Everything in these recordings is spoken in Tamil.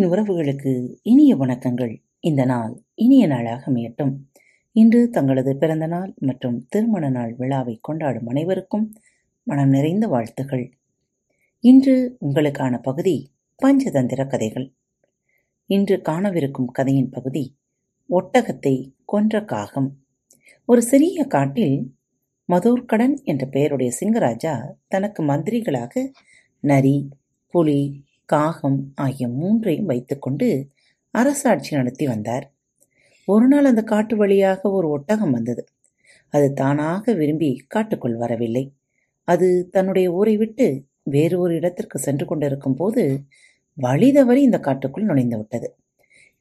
அன்பின் உறவுகளுக்கு இனிய வணக்கங்கள். இந்த நாள் இனிய நாளாக அமையட்டும். இன்று தங்களது பிறந்த நாள் மற்றும் திருமண நாள் விழாவை கொண்டாடும் அனைவருக்கும் மனம் நிறைந்த வாழ்த்துகள் இன்று உங்களுக்கான பகுதி பஞ்சதந்திர கதைகள். இன்று காணவிருக்கும் கதையின் பகுதி ஒட்டகத்தை கொன்ற காகம். ஒரு சிறிய காட்டில் மதூர்கடன் என்ற பெயருடைய சிங்கராஜா தனக்கு மந்திரிகளாக நரி புலி காகம் ஆகிய மூன்றையும் வைத்துக்கொண்டு அரசாட்சி நடத்தி வந்தார். ஒரு நாள் அந்த காட்டு வழியாக ஒரு ஒட்டகம் வந்தது. அது தானாக விரும்பி காட்டுக்குள் வரவில்லை. அது தன்னுடைய ஊரை விட்டு வேறு ஒரு இடத்திற்கு சென்று கொண்டிருக்கும் போது வழி தவறி இந்த காட்டுக்குள் நுழைந்து விட்டது.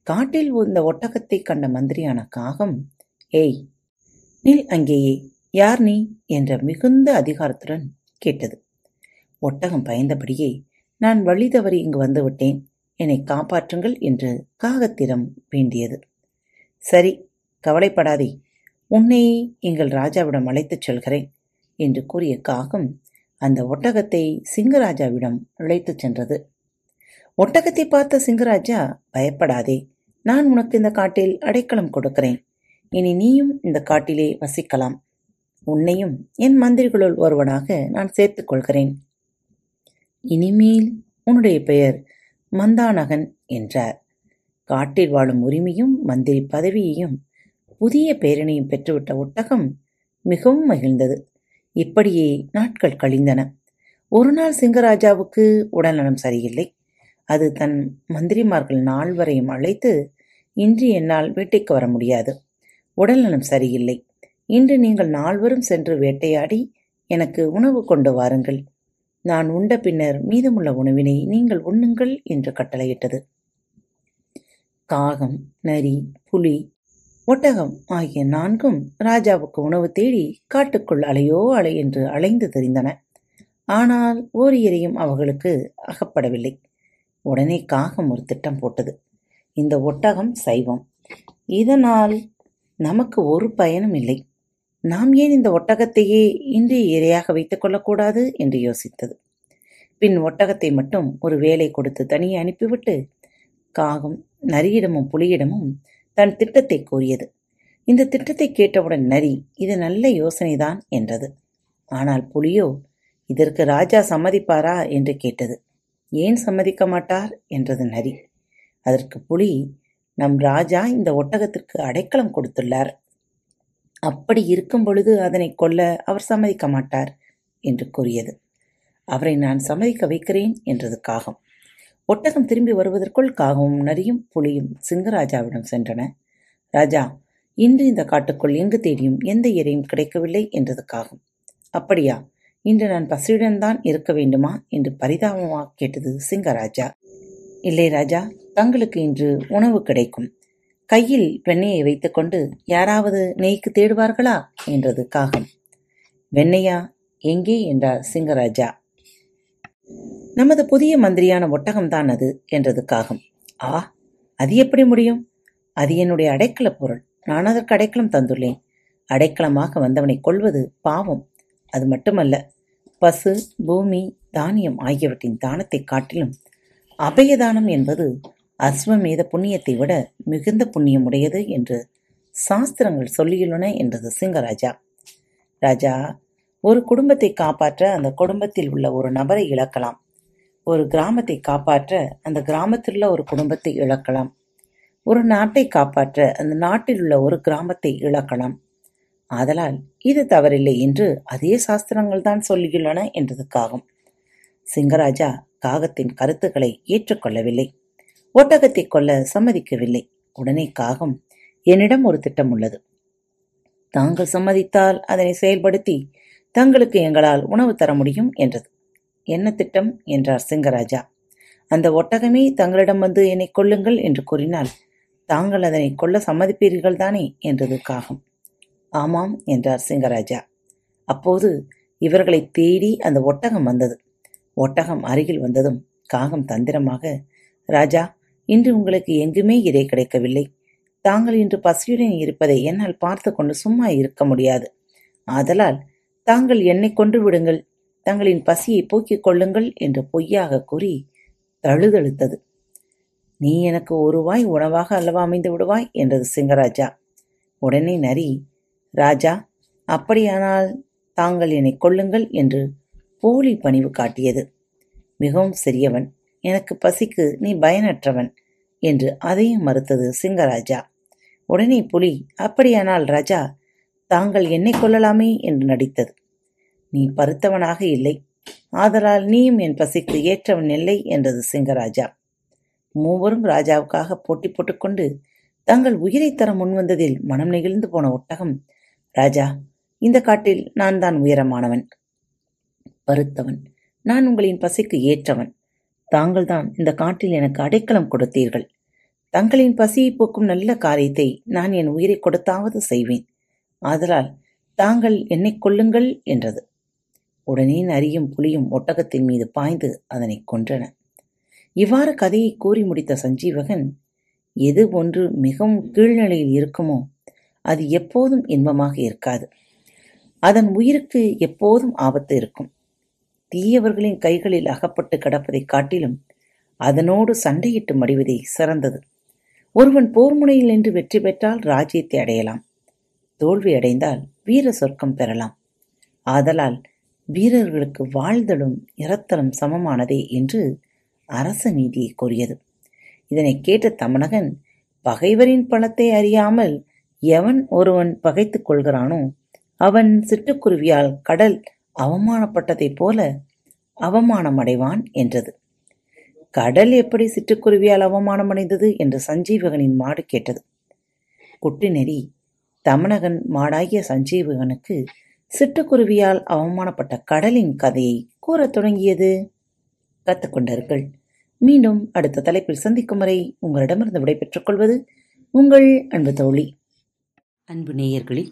காட்டில் இந்த ஒட்டகத்தை கண்ட மந்திரியான காகம் ஏய் நில் அங்கேயே யார் நீ? என்ற மிகுந்த அதிகாரத்துடன் கேட்டது. ஒட்டகம் பயந்தபடியே நான் வழி தவறி இங்கு வந்துவிட்டேன். என்னை காப்பாற்றுங்கள் என்று காகத்திடம் வேண்டியது. சரி கவலைப்படாதே. உன்னை எங்கள் ராஜாவிடம் அழைத்துச் செல்கிறேன் என்று கூறிய காகம் அந்த ஒட்டகத்தை சிங்கராஜாவிடம் அழைத்துச் சென்றது. ஒட்டகத்தை பார்த்த சிங்கராஜா பயப்படாதே. நான் உனக்கு இந்த காட்டில் அடைக்கலம் கொடுக்கிறேன். இனி நீயும் இந்த காட்டிலே வசிக்கலாம். உன்னையும் என் மந்திரிகளுள் ஒருவனாக நான் சேர்த்துக் கொள்கிறேன். இனிமேல் உன்னுடைய பெயர் மந்தானகன் என்றார். காட்டில் வாழும் உரிமையும் மந்திரி பதவியையும் புதிய பேரணியும் பெற்றுவிட்ட ஒட்டகம் மிகவும் மகிழ்ந்தது. இப்படியே நாட்கள் கழிந்தன. ஒரு நாள் சிங்கராஜாவுக்கு உடல்நலம் சரியில்லை. அது தன் மந்திரிமார்கள் நால்வரையும் அழைத்து இன்று என்னால் வேட்டைக்கு வர முடியாது. உடல்நலம் சரியில்லை. இன்று நீங்கள் நால்வரும் சென்று வேட்டையாடி எனக்கு உணவு கொண்டு வாருங்கள். நான் உண்ட பின்னர் மீதமுள்ள உணவினை நீங்கள் உண்ணுங்கள் என்று கட்டளையிட்டது. காகம் நரி புலி ஒட்டகம் ஆகிய நான்கும் ராஜாவுக்கு உணவு தேடி காட்டுக்குள் அலையோ அலை என்று அலைந்து தெரிந்தன. ஆனால் ஓரியரையும் அவர்களுக்கு அகப்படவில்லை. உடனே காகம் ஒரு திட்டம் போட்டது. இந்த ஒட்டகம் சைவம். இதனால் நமக்கு ஒரு பயனும் இல்லை. நாம் ஏன் இந்த ஒட்டகத்தையே இன்றைய இரையாக வைத்துக் கொள்ளக்கூடாது? என்று யோசித்தது. பின் ஒட்டகத்தை மட்டும் ஒரு வேலை கொடுத்து தனியே அனுப்பிவிட்டு காகம் நரியிடமும் புலியிடமும் தன் திட்டத்தை கூறியது. இந்த திட்டத்தை கேட்டவுடன் நரி இது நல்ல யோசனைதான் என்றது. ஆனால் புலியோ இதற்கு ராஜா சம்மதிப்பாரா? என்று கேட்டது. ஏன் சம்மதிக்க மாட்டார்? என்றது நரி. அதற்கு புலி நம் ராஜா இந்த ஒட்டகத்திற்கு அடைக்கலம் கொடுத்துள்ளார். அப்படி இருக்கும் பொழுது அதனை கொல்ல அவர் சம்மதிக்க மாட்டார் என்று கூறியது. அவரை நான் சம்மதிக்க வைக்கிறேன் என்றது காகம் ஒட்டகம் திரும்பி வருவதற்குள் காகமும் நரியும் புலியும் சிங்கராஜாவிடம் சென்றன. ராஜா இன்று இந்த காட்டுக்குள் எங்கு தேடியும் எந்த இரையும் கிடைக்கவில்லை என்றது காகம் அப்படியா? இன்று நான் பசியுடன் இருக்க வேண்டுமா? என்று பரிதாபமாக கேட்டது சிங்கராஜா. இல்லை ராஜா தங்களுக்கு இன்று உணவு கிடைக்கும். கையில் வெண்ணெயை வைத்துக்கொண்டு யாராவது நெய்க்கு தேடுவார்களா? என்றது காகம். வெண்ணையா? எங்கே? என்றார் சிங்கராஜா. நமது புதிய மந்திரியான ஒட்டகம்தான் அது என்றது காகம். ஆ அது எப்படி முடியும்? அது என்னுடைய அடைக்கல பொருள். நான் அதற்கு அடைக்கலம் தந்துள்ளேன். அடைக்கலமாக வந்தவனை கொள்வது பாவம். அது மட்டுமல்ல பசு பூமி தானியம் ஆகியவற்றின் தானத்தை காட்டிலும் அபயதானம் என்பது அஸ்வமேத புண்ணியத்தை விட மிகுந்த புண்ணியம் உடையது என்று சாஸ்திரங்கள் சொல்லியுள்ளன என்றது சிங்கராஜா. ராஜா ஒரு குடும்பத்தை காப்பாற்ற அந்த குடும்பத்தில் உள்ள ஒரு நபரை இழக்கலாம். ஒரு கிராமத்தை காப்பாற்ற அந்த கிராமத்தில் உள்ள ஒரு குடும்பத்தை இழக்கலாம். ஒரு நாட்டை காப்பாற்ற அந்த நாட்டில் உள்ள ஒரு கிராமத்தை இழக்கலாம். ஆதலால் இது தவறில்லை என்று அதே சாஸ்திரங்கள் தான் சொல்லியுள்ளன என்றது காகம் சிங்கராஜா காகத்தின் கருத்துக்களை ஏற்றுக்கொள்ளவில்லை. ஒட்டகத்தை கொல்ல சம்மதிக்கவில்லை. உடனே காகம் என்னிடம் ஒரு திட்டம் உள்ளது. தாங்கள் சம்மதித்தால் அதனை செயல்படுத்தி தங்களுக்கு எங்களால் உணவு தர முடியும் என்றது. என்ன திட்டம்? என்றார் சிங்கராஜா. அந்த ஒட்டகமே தங்களிடம் வந்து என்னை கொல்லுங்கள் என்று கூறினால் தாங்கள் அதனை கொல்ல சம்மதிப்பீர்கள் தானே என்றது காகம். ஆமாம் என்றார் சிங்கராஜா. அப்போது இவர்களை தேடி அந்த ஒட்டகம் வந்தது. ஒட்டகம் அருகில் வந்ததும் காகம் தந்திரமாக ராஜா இன்று உங்களுக்கு எங்குமே இதை கிடைக்கவில்லை. தாங்கள் இன்று பசியுடன் இருப்பதை என்னால் பார்த்து கொண்டு சும்மா இருக்க முடியாது. ஆதலால் தாங்கள் என்னை கொன்று விடுங்கள் தங்களின் பசியை போக்கிக் கொள்ளுங்கள் என்று பொய்யாக கூறி தழுதழுத்தது. நீ எனக்கு ஒருவாய் உணவாக அல்லவா அமைந்து விடுவாய்? என்றது சிங்கராஜா. உடனே நரி ராஜா அப்படியானால் தாங்கள் என்னை கொள்ளுங்கள் என்று போலி பணிவு காட்டியது. மிகவும் சிறியவன். எனக்கு பசிக்கு நீ பயனற்றவன் என்று அதையும் மறுத்தது சிங்கராஜா. உடனே புலி அப்படியானால் ராஜா தாங்கள் என்னை கொல்லலாமே? என்று நடித்தது. நீ பருத்தவனாக இல்லை. ஆதலால் நீயும் என் பசிக்கு ஏற்றவன் இல்லை என்றது சிங்கராஜா. மூவரும் ராஜாவுக்காக போட்டி போட்டுக்கொண்டு தங்கள் உயிரை தர முன்வந்ததில் மனம் நெகிழ்ந்து போன ஒட்டகம் ராஜா இந்த காட்டில் நான் தான் உயரமானவன். பருத்தவன். நான் உங்களின் பசிக்கு ஏற்றவன். தாங்கள்தான் இந்த காட்டில் எனக்கு அடைக்கலம் கொடுத்தீர்கள். தங்களின் பசியை போக்கும் நல்ல காரியத்தை நான் என் உயிரை கொடுத்தாவது செய்வேன். ஆதலால் தாங்கள் என்னை கொள்ளுங்கள் என்றது. உடனே நரியும் புலியும் ஒட்டகத்தின் மீது பாய்ந்து அதனை கொன்றன. இவ்வாறு கதையை கூறி முடித்த சஞ்சீவகன் எது ஒன்று மிகவும் கீழ்நிலையில் இருக்குமோ அது எப்போதும் இன்பமாக இருக்காது. அதன் உயிருக்கு எப்போதும் ஆபத்து இருக்கும். தீயவர்களின் கைகளில் அகப்பட்டு கிடப்பதைக் காட்டிலும் அதனோடு சண்டையிட்டு மடிவதே சிறந்தது. ஒருவன் போர் முனையில் நின்று வெற்றி பெற்றால் ராஜ்யத்தை அடையலாம். தோல்வி அடைந்தால் வீர சொர்க்கம் பெறலாம். ஆதலால் வீரர்களுக்கு வாழ்தலும் இறத்தலும் சமமானதே என்று அரச நீதியை கூறியது. இதனை கேட்ட தமனகன் பகைவரின் பணத்தை அறியாமல் எவன் ஒருவன் பகைத்துக் கொள்கிறானோ அவன் சிட்டுக்குருவியால் கடல் அவமானப்பட்டதைப் போல அவமானம் அடைவான் என்றது. கடல் எப்படி சிட்டுக்குருவியால் அவமானம் அடைந்தது என்று சஞ்சீவகனின் மாடு கேட்டது. குட்டி நெறி தமனகன் மாடாகிய சஞ்சீவகனுக்கு சிட்டுக்குருவியால் அவமானப்பட்ட கடலின் கதையை கூறத் தொடங்கியது. கத்துக்கொண்டார்கள் மீண்டும் அடுத்த தலைப்பில் சந்திக்கும் வரை உங்களிடமிருந்து விடைபெற்றுக் கொள்வது உங்கள் அன்பு தோழி. அன்பு நேயர்களில்